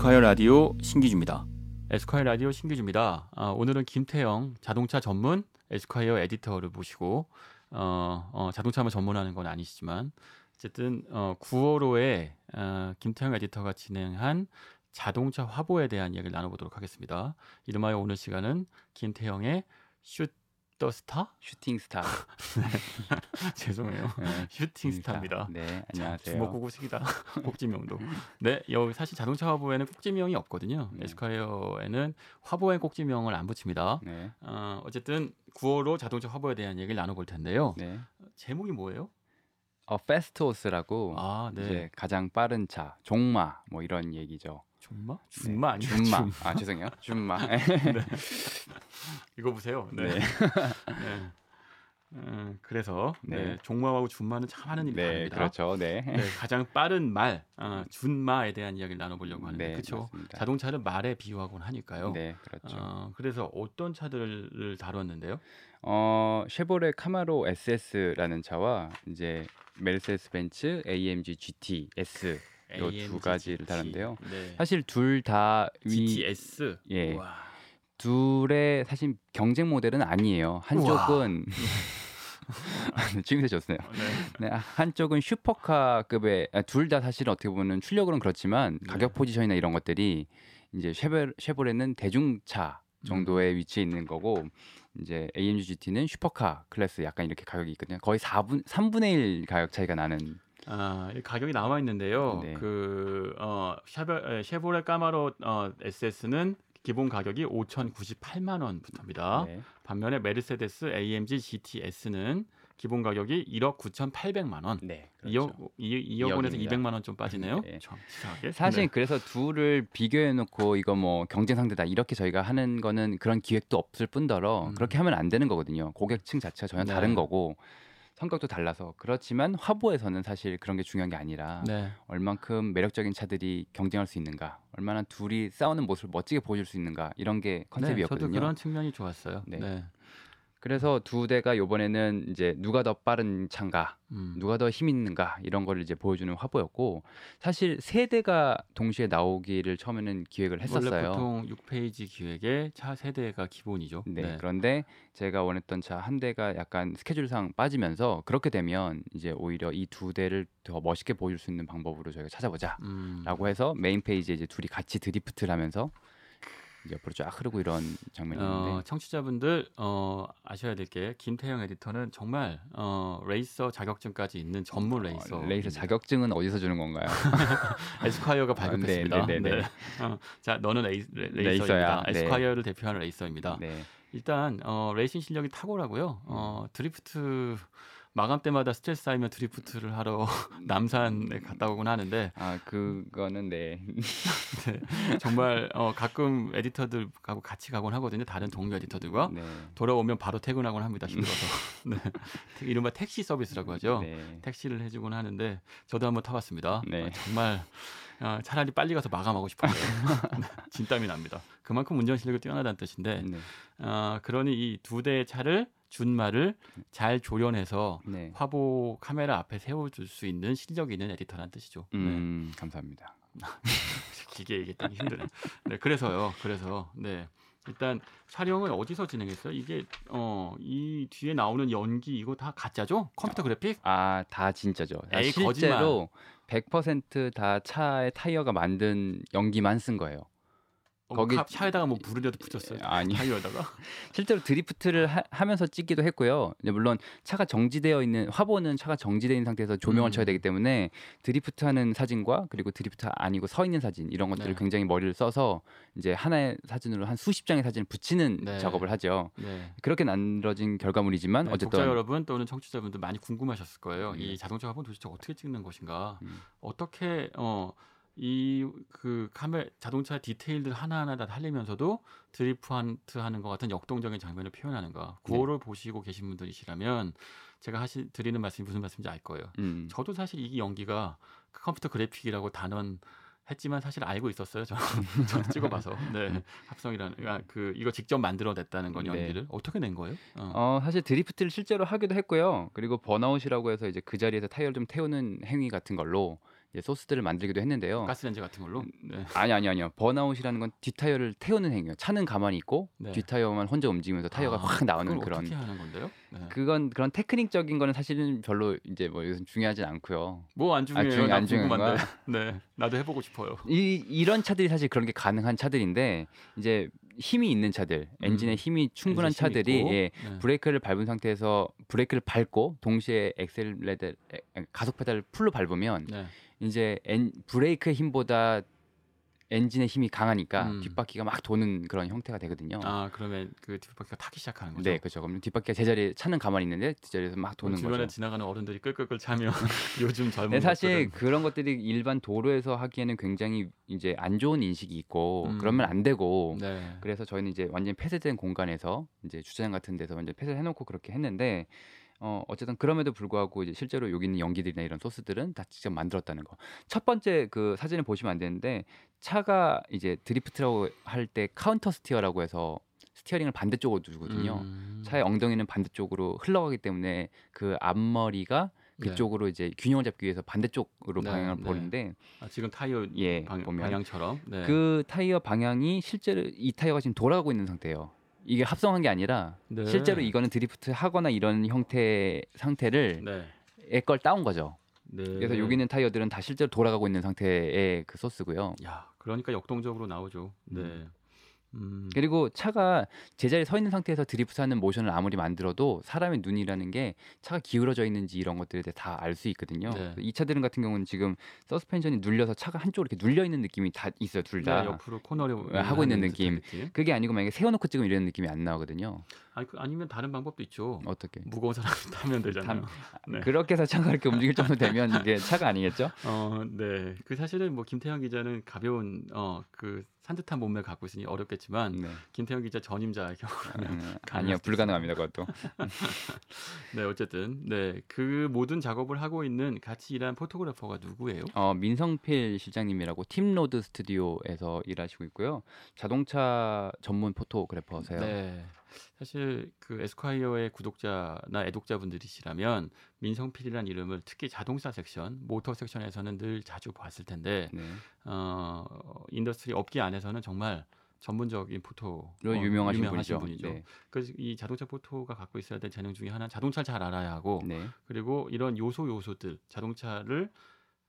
에스콰이어 라디오 신기주입니다. 에스콰이어 라디오 신기주입니다. 아, 오늘은 김태영 자동차 전문 에스콰이어 에디터를 모시고 어, 어, 자동차만 전문하는 건 아니시지만 어쨌든 어, 9월호에 어, 김태영 에디터가 진행한 자동차 화보에 대한 이야기를 나눠보도록 하겠습니다. 이름하여 오늘 시간은 김태영의 shoot the star? shooting star. 죄송해요. 네, shooting star입니다. 네, 안녕하세요. 주먹구구식이다. 꼭지명도. 네, 여기 사실 자동차 화보에는 꼭지명이 없거든요. 네. 에스콰이어에는 화보에 꼭지명을 안 붙입니다. 네. 어, 어쨌든 9월호 자동차 화보에 대한 얘기를 나눠볼 텐데요. 네. 제목이 뭐예요? 어, 페스토스라고 아, 네. 이제 가장 빠른 차, 종마 뭐 이런 얘기죠. 준마? 준마 네. 아니에요? 준마. 아 죄송해요. 준마. 네. 이거 보세요. 네. 네. 네. 음, 그래서 네. 네. 종마하고 준마는 참 하는 일이 네, 다릅니다. 그렇죠. 네. 네. 가장 빠른 말 어, 준마에 대한 이야기를 나눠보려고 하는데 네, 그렇죠. 자동차를 말에 비유하곤 하니까요. 네, 그렇죠. 어, 그래서 어떤 차들을 다뤘는데요? 어, 쉐보레 카마로 SS라는 차와 이제 메르세데스 벤츠 AMG GT S 이두 가지를 다른데요. 네. 사실 둘 다 GTS 예. 우와. 둘의 사실 경쟁 모델은 아니에요. 한쪽은 지금 좋네요. 네. 네. 한쪽은 슈퍼카급의 아, 둘다 사실 어떻게 보면 출력으로는 그렇지만 네. 가격 포지션이나 이런 것들이 이제 쉐보, 쉐보레는 대중차 정도의 음. 위치에 있는 거고 이제 AMG GT는 슈퍼카 클래스 약간 이렇게 가격이 있거든요. 거의 4분 3분의 1 가격 차이가 나는 아, 가격이 나와 있는데요. 네. 그 어, 쉐보, 쉐보레 카마로 어, SS는 기본 가격이 5,098만 원부터입니다. 네. 반면에 메르세데스 AMG GTS는 기본 가격이 1억 9,800만 원. 네. 그렇죠. 2억 2, 억 원에서 200만 원 좀 빠지네요. 네. 참, 사실 네. 그래서 둘을 비교해 놓고 이거 뭐 경쟁 상대다 이렇게 저희가 하는 거는 그런 기획도 없을 뿐더러 음. 그렇게 하면 안 되는 거거든요. 고객층 자체가 전혀 네. 다른 거고 성격도 달라서 그렇지만 화보에서는 사실 그런 게 중요한 게 아니라 네. 얼만큼 매력적인 차들이 경쟁할 수 있는가 얼마나 둘이 싸우는 모습을 멋지게 보여줄 수 있는가 이런 게 컨셉이었거든요. 네, 저도 그런 측면이 좋았어요. 네. 네. 그래서 두 대가 요번에는 이제 누가 더 빠른 차인가, 음. 누가 더 힘 있는가 이런 거를 이제 보여주는 화보였고 사실 세 대가 동시에 나오기를 처음에는 기획을 했었어요. 원래 보통 6페이지 기획에 차 세 대가 기본이죠. 네, 네. 그런데 제가 원했던 차 한 대가 약간 스케줄상 빠지면서 그렇게 되면 이제 오히려 이 두 대를 더 멋있게 보여줄 수 있는 방법으로 저희가 찾아보자라고 음. 해서 메인 페이지에 이제 둘이 같이 드리프트를 하면서 옆으로 쫙 흐르고 이런 장면이 있는데 어, 청취자분들 어, 아셔야 될 게 김태형 에디터는 정말 어, 레이서 자격증까지 있는 전문 레이서. 어, 레이서 자격증은 어디서 주는 건가요? 에스콰이어가 발급했습니다. 아, 네, 네, 네, 네. 어, 자, 너는 레이, 레이서입니다. 네. 에스콰이어를 대표하는 레이서입니다. 네. 일단 어, 레이싱 실력이 탁월하고요. 어, 드리프트 마감 때마다 스트레스 쌓이면 드리프트를 하러 남산에 갔다 오곤 하는데 아 그거는 네, 네 정말 어, 가끔 에디터들하고 같이 가곤 하거든요 다른 동료 에디터들과 네. 돌아오면 바로 퇴근하곤 합니다 힘들어서 네. 이른바 택시 서비스라고 하죠 네. 택시를 해주곤 하는데 저도 한번 타봤습니다 네. 어, 정말 어, 차라리 빨리 가서 마감하고 싶어요. 네, 진땀이 납니다. 그만큼 운전 실력이 뛰어나다는 뜻인데, 네. 어, 그러니 이 두 대의 차를 준말을 잘 조련해서 네. 화보 카메라 앞에 세워줄 수 있는 실력 있는 에디터라는 뜻이죠. 음, 네. 감사합니다. 길게 얘기했더니 힘드네. 네, 그래서요. 그래서 네. 일단 촬영을 어디서 진행했어요? 이게 어 이 뒤에 나오는 연기 이거 다 가짜죠? 컴퓨터 그래픽? 아, 다 진짜죠. 에이, 실제로 거짓말. 100%다 차의 타이어가 만든 연기만 쓴 거예요. 어, 거기 차에다가 뭐 불이라도 붙였어요. 아니 타이어에다가 실제로 드리프트를 하, 면서 찍기도 했고요. 물론 차가 정지되어 있는 화보는 차가 정지되어 있는 상태에서 조명을 음. 쳐야 되기 때문에 드리프트하는 사진과 그리고 드리프트 아니고 서 있는 사진 이런 것들을 네. 굉장히 머리를 써서 이제 하나의 사진으로 한 수십 장의 사진을 붙이는 네. 작업을 하죠. 네. 그렇게 만들어진 결과물이지만 네, 어쨌든 독자 여러분 또는 청취자분들 많이 궁금하셨을 거예요. 이 음. 자동차 화보 도대체 어떻게 찍는 것인가? 음. 어떻게 어 이 그 카메 자동차 디테일들 하나하나 다 살리면서도 드리프트 하는 것 같은 역동적인 장면을 표현하는가. 그거를 네. 보시고 계신 분들이시라면 제가 하시 드리는 말씀이 무슨 말씀인지 알 거예요. 음. 저도 사실 이 연기가 컴퓨터 그래픽이라고 단언 했지만 사실 알고 있었어요. 저는 저 찍어봐서 네 합성이라는 아, 그 이거 직접 만들어냈다는 건 네. 연기를 네. 어떻게 낸 거예요? 어. 어. 사실 드리프트를 실제로 하기도 했고요. 그리고 burnout이라고 해서 이제 그 자리에서 타이어를 좀 태우는 행위 같은 걸로 소스들을 만들기도 했는데요. 가스렌지 같은 걸로? 네. 아니 아니 아니요. burnout이라는 건 뒷타이어를 태우는 행위예요. 차는 가만히 있고 네. 뒷타이어만 혼자 움직이면서 타이어가 아, 확 나오는 그런. 어떻게 하는 건데요? 네. 그건 그런 테크닉적인 거는 사실은 별로 이제 뭐 이것은 중요하진 않고요. 뭐 안 중요해요. 아, 안 중요한 거. 네, 나도 해 보고 싶어요. 이 이런 차들이 사실 그런 게 가능한 차들인데 이제 힘이 있는 차들, 엔진에 음. 힘이 충분한 차들이 예, 네. 브레이크를 밟은 상태에서 브레이크를 밟고 동시에 엑셀레드 가속 페달을 full로 밟으면 네. 이제 엔, 브레이크의 힘보다 엔진의 힘이 강하니까 음. 뒷바퀴가 막 도는 그런 형태가 되거든요. 아 그러면 그 뒷바퀴가 타기 시작하는 거죠? 네, 그렇죠. 그럼 뒷바퀴가 제자리에 차는 가만히 있는데 뒷자리에서 막 도는 주변에 거죠. 주변에 지나가는 어른들이 끌끌끌 차면 요즘 젊은 네, 사실 그런 것들이 일반 도로에서 하기에는 굉장히 이제 안 좋은 인식이 있고 음. 그러면 안 되고 네. 그래서 저희는 이제 완전 폐쇄된 공간에서 이제 주차장 같은 데서 완전 폐쇄해놓고 그렇게 했는데 어 어쨌든 그럼에도 불구하고 이제 실제로 여기 있는 연기들이나 이런 소스들은 다 직접 만들었다는 거. 첫 번째 그 사진을 보시면 안 되는데 차가 이제 드리프트라고 할 때 counter steer라고 해서 steering을 반대쪽으로 두거든요. 음. 차의 엉덩이는 반대쪽으로 흘러가기 때문에 그 앞머리가 네. 그쪽으로 네. 이제 균형을 잡기 위해서 반대쪽으로 네, 방향을 네. 보는데 아, 지금 타이어 예, 방, 방향처럼 네. 그 타이어 방향이 실제로 이 타이어가 지금 돌아가고 있는 상태예요. 이게 합성한 게 아니라 네. 실제로 이거는 드리프트 하거나 이런 형태 상태를 네. 이걸 따온 거죠. 네. 그래서 여기 있는 타이어들은 다 실제로 돌아가고 있는 상태의 그 소스고요. 야, 그러니까 역동적으로 나오죠. 네. 음. 음. 그리고 차가 제자리에 서 있는 상태에서 드리프트하는 모션을 아무리 만들어도 사람의 눈이라는 게 차가 기울어져 있는지 이런 것들에 대해 다 알 수 있거든요. 네. 이 차들은 같은 경우는 지금 서스펜션이 눌려서 차가 한쪽으로 이렇게 눌려 있는 느낌이 다 있어요, 둘 다. 네, 옆으로 코너를 어, 하고 있는 느낌. 느낌. 그게 아니고 만약에 세워놓고 찍으면 이런 느낌이 안 나오거든요. 아니, 그, 아니면 다른 방법도 있죠. 어떻게? 무거운 사람 타면 되잖아요. 네. 그렇게 해서 차가 이렇게 움직일 정도 되면 이게 차가 아니겠죠? 어, 네. 그 사실은 뭐 김태형 기자는 가벼운 어 그 산뜻한 몸매를 갖고 있으니 어렵겠지만 네. 김태형 기자 전임자 경우는 음, 아니요 불가능합니다 그것도. 네 어쨌든 네그 모든 작업을 하고 있는 같이 일한 포토그래퍼가 누구예요? 어 민성필 실장님이라고 팀로드 스튜디오에서 일하시고 있고요. 자동차 전문 포토그래퍼세요. 네. 사실 그 에스콰이어의 구독자나 애독자분들이시라면 민성필이라는 이름을 특히 자동차 섹션, 모터 섹션에서는 늘 자주 봤을 텐데 네. 어, industry 업계 안에서는 정말 전문적인 포토로 어, 유명하신, 유명하신 분이죠. 네. 그래서 이 자동차 포토가 갖고 있어야 될 재능 중에 하나는 자동차를 잘 알아야 하고 네. 그리고 이런 요소 요소들 자동차를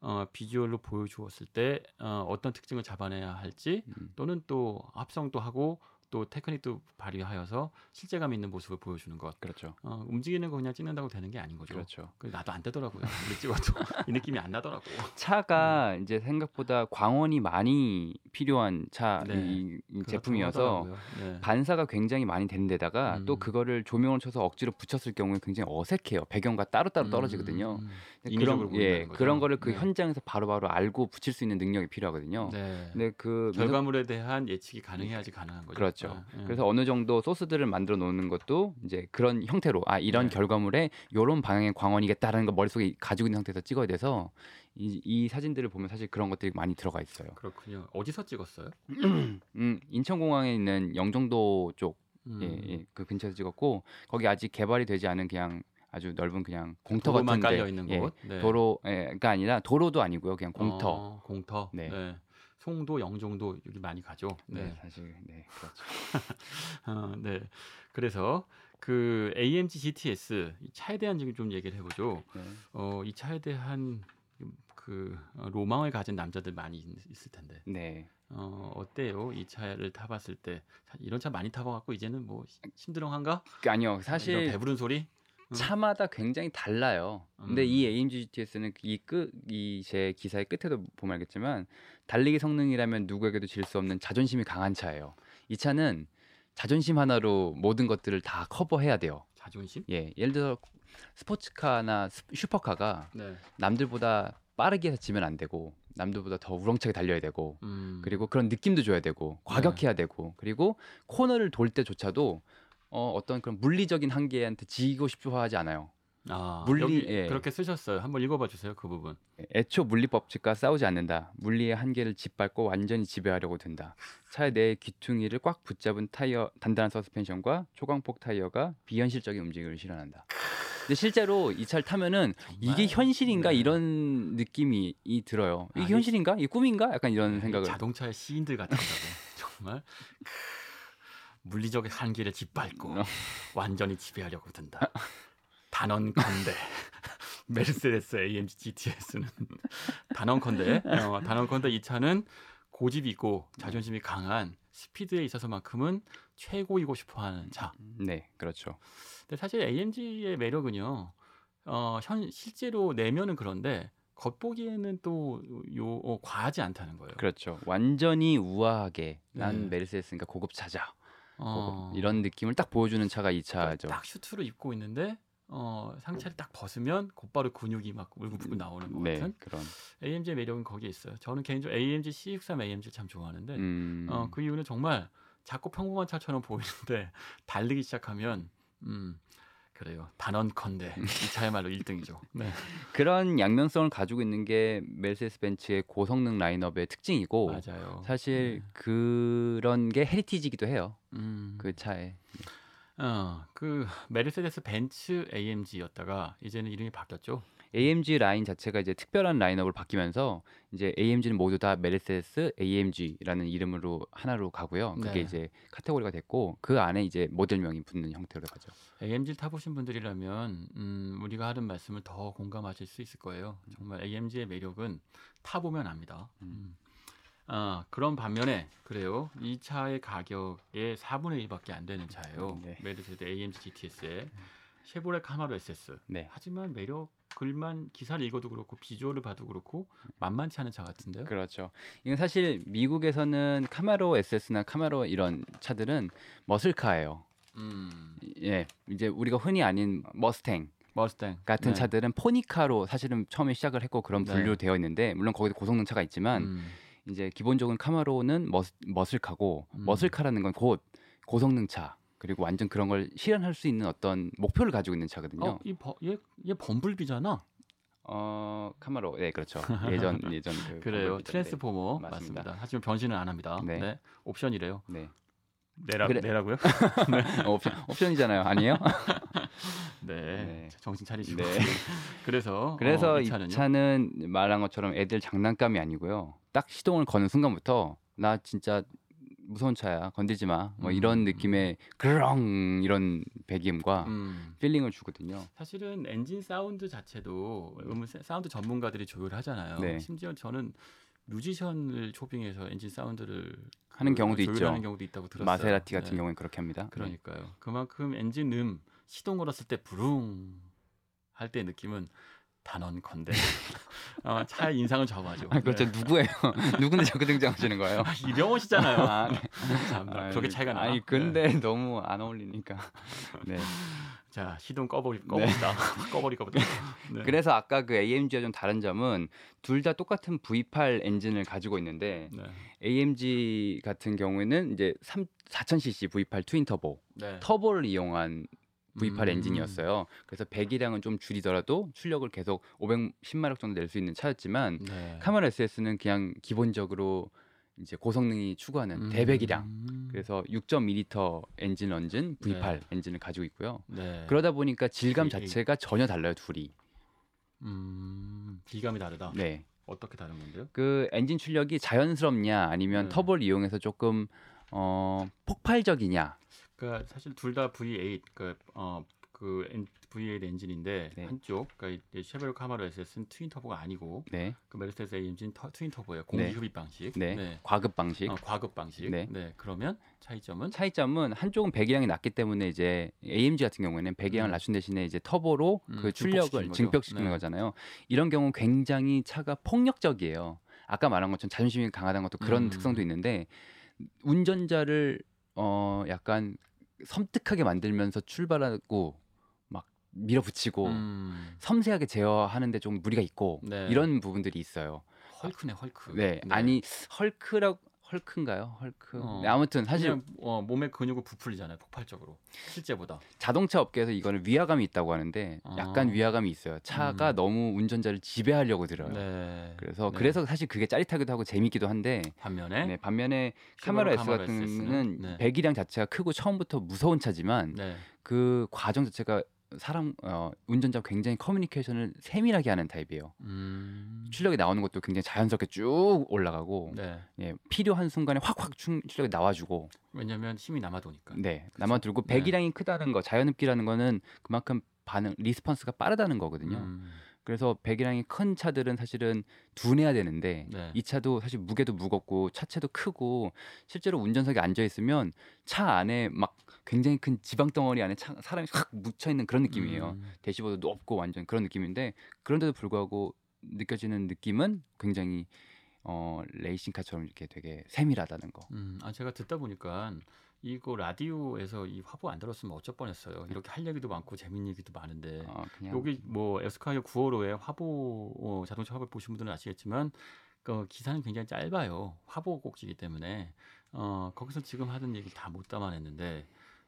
어, 비주얼로 보여주었을 때 어, 어떤 특징을 잡아내야 할지 음. 또는 또 합성도 하고 또 테크닉도 발휘하여서 실제감 있는 모습을 보여주는 것. 그렇죠. 어, 움직이는 거 그냥 찍는다고 되는 게 아닌 거죠. 그렇죠. 나도 안 되더라고요. 찍어도 이 느낌이 안 나더라고. 차가 음. 이제 생각보다 광원이 많이 필요한 차 네. 제품이어서 네. 반사가 굉장히 많이 되는 데다가 음. 또 그거를 조명을 쳐서 억지로 붙였을 경우에 굉장히 어색해요. 배경과 따로따로 음. 떨어지거든요. 음. 그런 예 그런 거를 그 네. 현장에서 바로바로 바로 알고 붙일 수 있는 능력이 필요하거든요. 네. 근데 그 결과물에 대한 예측이 가능해야지 가능한 거죠. 그렇죠. 네. 그래서 어느 정도 소스들을 만들어 놓는 것도 이제 그런 형태로 아 이런 네. 결과물에 이런 방향의 광원이겠다라는 걸 머릿속에 가지고 있는 상태에서 찍어야 돼서 이, 이 사진들을 보면 사실 그런 것들이 많이 들어가 있어요. 그렇군요. 어디서 찍었어요? 음, 인천공항에 있는 영종도 쪽 음. 예, 예, 그 근처에서 찍었고 거기 아직 개발이 되지 않은 그냥 아주 넓은 그냥 공터 같은 데 깔려 있는 예, 곳 네. 도로가 아니라 도로도 아니고요 그냥 공터 어, 공터 네. 네. 송도 영종도 여기 많이 가죠 네, 네 사실 네 그렇죠 어, 네 그래서 그 AMG GTS 이 차에 대한 지금 좀 얘기를 해보죠 네. 어, 이 차에 대한 그 로망을 가진 남자들 많이 있을 텐데 네. 어, 어때요? 이 차를 타봤을 때 이런 차 많이 타봐갖고 이제는 뭐 심드렁한가? 아니요, 사실 배부른 소리? 차마다 굉장히 달라요. 근데 음. 이 AMG GTS는 이 끝 이 제 기사의 끝에도 보면 알겠지만 달리기 성능이라면 누구에게도 질 수 없는 자존심이 강한 차예요. 이 차는 자존심 하나로 모든 것들을 다 커버해야 돼요. 자존심? 예, 예를 들어 스포츠카나 슈퍼카가 네. 남들보다 빠르게 해서 지면 안 되고 남들보다 더 우렁차게 달려야 되고 음. 그리고 그런 느낌도 줘야 되고 과격해야 네. 되고 그리고 코너를 돌 때조차도 어, 어떤 그런 물리적인 한계한테 지고 싶어 하지 않아요. 아, 물리 예. 그렇게 쓰셨어요. 한번 읽어봐 주세요. 그 부분. 애초 물리 법칙과 싸우지 않는다. 물리의 한계를 짓밟고 완전히 지배하려고 든다. 차의 내 귀퉁이를 꽉 붙잡은 타이어 단단한 서스펜션과 초광폭 타이어가 비현실적인 움직임을 실현한다. 근데 실제로 이 차를 타면은 이게 현실인가 네. 이런 느낌이 이 들어요. 이게 아니, 현실인가? 이게 꿈인가? 약간 이런 네, 생각을. 자동차의 시인들 같다고 정말 크, 물리적인 한계를 짓밟고 어. 완전히 지배하려고 든다. 단언컨대 메르세데스 AMG GTS는 단언컨대 어, 단언컨대 이 차는 고집이고 자존심이 강한 스피드에 있어서만큼은 최고이고 싶어하는 차. 네, 그렇죠. 근데 사실 AMG의 매력은요. 어, 현 실제로 내면은 그런데 겉보기에는 또요 어, 과하지 않다는 거예요. 그렇죠. 완전히 우아하게 난 네. 메르세데스니까 고급 차자. 어, 고급. 이런 느낌을 딱 보여주는 차가 이 그러니까 차죠. 딱 슈트를 입고 있는데 어, 상체를 딱 벗으면 곧바로 근육이 막 울긋불긋 나오는 것 네, 같은 그런. AMG의 매력은 거기에 있어요. 저는 개인적으로 AMG C63 AMG 참 좋아하는데 음, 어, 그 이유는 정말 작고 평범한 차처럼 보이는데 달리기 시작하면 음 그래요. 단언컨대 이 차야말로 1등이죠. 네. 그런 양면성을 가지고 있는 게 메르세데스 벤츠의 고성능 라인업의 특징이고 맞아요. 사실 네. 그런 게 heritage기도 해요. 음. 그 차에. 어, 그 메르세데스 벤츠 AMG였다가 이제는 이름이 바뀌었죠. AMG 라인 자체가 이제 특별한 라인업으로 바뀌면서 이제 AMG는 모두 다 메르세데스 AMG라는 이름으로 하나로 가고요. 그게 네. 이제 카테고리가 됐고 그 안에 이제 모델명이 붙는 형태로 가죠. AMG 를 타보신 분들이라면 음, 우리가 하는 말씀을 더 공감하실 수 있을 거예요. 정말 AMG의 매력은 타보면 압니다. 음. 아, 그런 반면에 그래요. 이 차의 가격의 4분의 1밖에 안 되는 차예요. 네. 메르세데스 AMG GTS에 쉐보레 카마로 SS. 네. 하지만 매력 글만 기사를 읽어도 그렇고 비주얼을 봐도 그렇고 만만치 않은 차 같은데요. 그렇죠. 이건 사실 미국에서는 카마로 SS나 카마로 이런 차들은 muscle car예요. 음, 예, 이제 우리가 흔히 아닌 머스탱 머스탱 같은 네. 차들은 pony car로 사실은 처음에 시작을 했고 그런 네. 분류로 되어 있는데 물론 거기도 고성능 차가 있지만 음, 이제 기본적으로 카마로는 머스, muscle car고 음. muscle car라는 건 곧 고성능 차 그리고 완전 그런 걸 실현할 수 있는 어떤 목표를 가지고 있는 차거든요. 어, 이 버, 얘, 얘 범블비잖아. 어, 카마로 네 그렇죠. 예전 예전 그 그래요. 트랜스포머 네, 맞습니다. 맞습니다. 하지만 변신은 안 합니다. 네. 네. 옵션이래요. 네. 내라 그래. 내라고요? 어, 옵션, 옵션이잖아요. 아니에요? 네. 네. 정신 차리시고. 네. 그래서 그래서 어, 이 차는요? 차는 말한 것처럼 애들 장난감이 아니고요. 딱 시동을 거는 순간부터 나 진짜 무서운 차야 건들지 마. 뭐 이런 음. 느낌의 그렁 이런 배기음과 음, feeling을 주거든요. 사실은 엔진 사운드 자체도 음 사운드 전문가들이 조율하잖아요. 네. 심지어 저는 뮤지션을 초빙해서 엔진 사운드를 하는 경우도 있죠. 경우도 있다고 들었어요. 마세라티 같은 네. 경우는 그렇게 합니다. 네. 그러니까요. 그만큼 엔진 음 시동 걸었을 때 부릉 할 때 느낌은 단언컨대 어, 차의 인상을 좌우하죠. 아, 그렇죠. 네. 누구예요? 누군데 자꾸 등장하시는 거예요? 이병헌 씨잖아요. 아, 네. 참나, 아이, 그렇게 차이가 나. 아니 네. 근데 너무 안 어울리니까. 네. 자 시동 꺼버리 꺼버리다 꺼버리 꺼버리. 네. 그래서 아까 그 AMG와 좀 다른 점은 둘 다 똑같은 V8 엔진을 가지고 있는데 네. AMG 같은 경우에는 이제 3 4000cc V8 트윈 터보 네. 터보를 이용한 V8 음. 엔진이었어요. 그래서 배기량은 좀 줄이더라도 출력을 계속 510마력 정도 낼 수 있는 차였지만 네. 카메라 SS는 그냥 기본적으로 이제 고성능이 추구하는 대배기량. 음. 그래서 6.2리터 엔진 얹은 V8 네. 엔진을 가지고 있고요. 네. 그러다 보니까 질감 V8. 자체가 전혀 달라요, 둘이. 음, 비감이 다르다. 네. 어떻게 다른 건데요? 그 엔진 출력이 자연스럽냐 아니면 네. 터보를 이용해서 조금 어 폭발적이냐. 그러니까 사실 둘 다 V8 그 어, 그 엔- V8 엔진인데 네. 한쪽 그러니까 이 쉐보레 카마로 SS는 twin turbo가 아니고 네. 그 메르세데스 AMG는 터, twin turbo예요. 공기 네. 흡입 방식. 네. 과급 방식. 어, 과급 방식. 네. 네. 그러면 차이점은 차이점은 한쪽은 배기량이 낮기 때문에 이제 AMG 같은 경우에는 배기량을 음. 낮춘 대신에 이제 터보로 음, 그 출력을. 증폭시키는 네. 거잖아요. 이런 경우 굉장히 차가 폭력적이에요. 아까 말한 것처럼 자존심이 강하다는 것도 그런 음. 특성도 있는데 운전자를 어 약간 섬뜩하게 만들면서 출발하고 막 밀어붙이고 음, 섬세하게 제어하는데 좀 무리가 있고 네. 이런 부분들이 있어요. 헐크네 헐크. 네, 아니 헐크라고 헐크인가요? 헐크. 어. 네, 아무튼 사실 어, 몸의 근육을 부풀리잖아요. 폭발적으로. 실제보다. 자동차 업계에서 이거는 위화감이 있다고 하는데 약간 아. 위화감이 있어요. 차가 음. 너무 운전자를 지배하려고 들어요. 네. 그래서 네. 그래서 사실 그게 짜릿하기도 하고 재밌기도 한데 반면에 네, 반면에 카마로 SS 같은? 경우는 네. 배기량 자체가 크고 처음부터 무서운 차지만 네. 그 과정 자체가 사람 어, 운전자 굉장히 커뮤니케이션을 세밀하게 하는 타입이에요. 음. 출력이 나오는 것도 굉장히 자연스럽게 쭉 올라가고 네. 예, 필요한 순간에 확확 출력이 나와주고 왜냐하면 힘이 남아도니까. 네, 그쵸? 남아돌고 네. 배기량이 네. 크다는 거, 자연흡기라는 거는 그만큼 반응 response가 빠르다는 거거든요. 음. 그래서 배기량이 큰 차들은 사실은 둔해야 되는데 네. 이 차도 사실 무게도 무겁고 차체도 크고 실제로 운전석에 앉아 있으면 차 안에 막 굉장히 큰 지방 덩어리 안에 차, 사람이 확 묻혀 있는 그런 느낌이에요. 음. 대시보드 높고 완전 그런 느낌인데 그런데도 불구하고 느껴지는 느낌은 굉장히 어 레이싱카처럼 이렇게 되게 세밀하다는 거. 음, 아 제가 듣다 보니까 이거 라디오에서 이 화보 안 들었으면 어쩔 뻔했어요. 이렇게 할 얘기도 많고 재밌는 얘기도 많은데 어, 여기 뭐 에스카이어 9호로의 화보 어, 자동차 화보 보신 분들은 아시겠지만 그 기사는 굉장히 짧아요. 화보 꼭지기 때문에 어, 거기서 지금 하던 얘기 다못 담아냈는데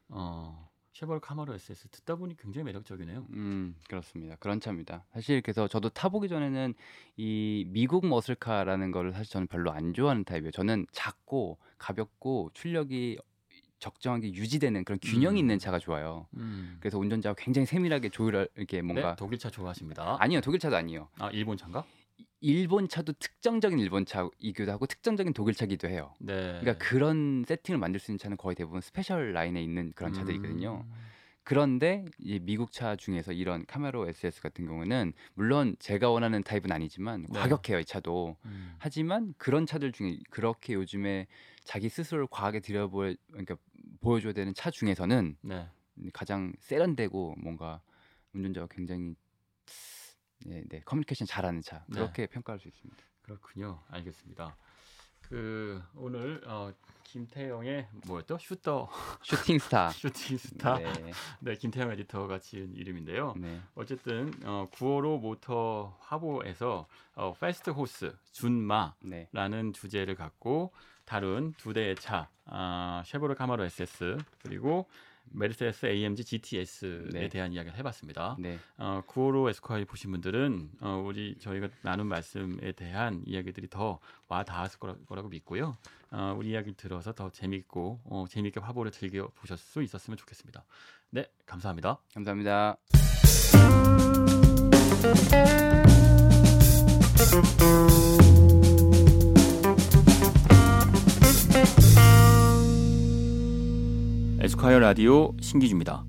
어, 쉐벌 카마로 SS 듣다 보니 굉장히 매력적이네요. 음 그렇습니다. 그런 차입니다. 사실 그래서 저도 타보기 전에는 이 미국 muscle car라는 거를 사실 저는 별로 안 좋아하는 타입이에요. 저는 작고 가볍고 출력이 적정하게 유지되는 그런 균형 음. 있는 차가 좋아요. 음. 그래서 운전자가 굉장히 세밀하게 조율할 이렇게 뭔가 네, 독일 차 좋아하십니다. 아니요, 독일 차도 아니요. 아 일본 차인가? 일본 차도 특정적인 일본 차이기도 하고 특정적인 독일 차기도 해요. 네. 그러니까 그런 세팅을 만들 수 있는 차는 거의 대부분 special line에 있는 그런 차들이거든요. 음. 그런데 이 미국 차 중에서 이런 카마로 SS 같은 경우는 물론 제가 원하는 타입은 아니지만 네. 과격해요 이 차도. 음. 하지만 그런 차들 중에 그렇게 요즘에 자기 스스로를 과하게 들여보 그러니까 보여줘야 되는 차 중에서는 네. 가장 세련되고 뭔가 운전자가 굉장히 네, 네 커뮤니케이션 잘하는 차 네. 그렇게 평가할 수 있습니다. 그렇군요. 알겠습니다. 그 오늘 어, 김태영의 뭐였죠? 슈터 Shooting Star Shooting Star 네. 네. 김태영 에디터가 지은 이름인데요. 네. 어쨌든 어, 9호로 모터 화보에서 어, fast horse 준마라는 네. 주제를 갖고 다룬 두 대의 차, 아, 쉐보레 카마로 SS 그리고 메르세데스 AMG GTS에 네. 대한 이야기를 해봤습니다. 네. 어, 구호로 에스콰이 보신 분들은 어, 우리 저희가 나눈 말씀에 대한 이야기들이 더 와 닿았을 거라 고 믿고요. 어, 우리 이야기 들어서 더 재밌고 어, 재밌게 화보를 즐겨 보셨을 수 있었으면 좋겠습니다. 네, 감사합니다. 감사합니다. 에스콰이어 라디오 신기주입니다.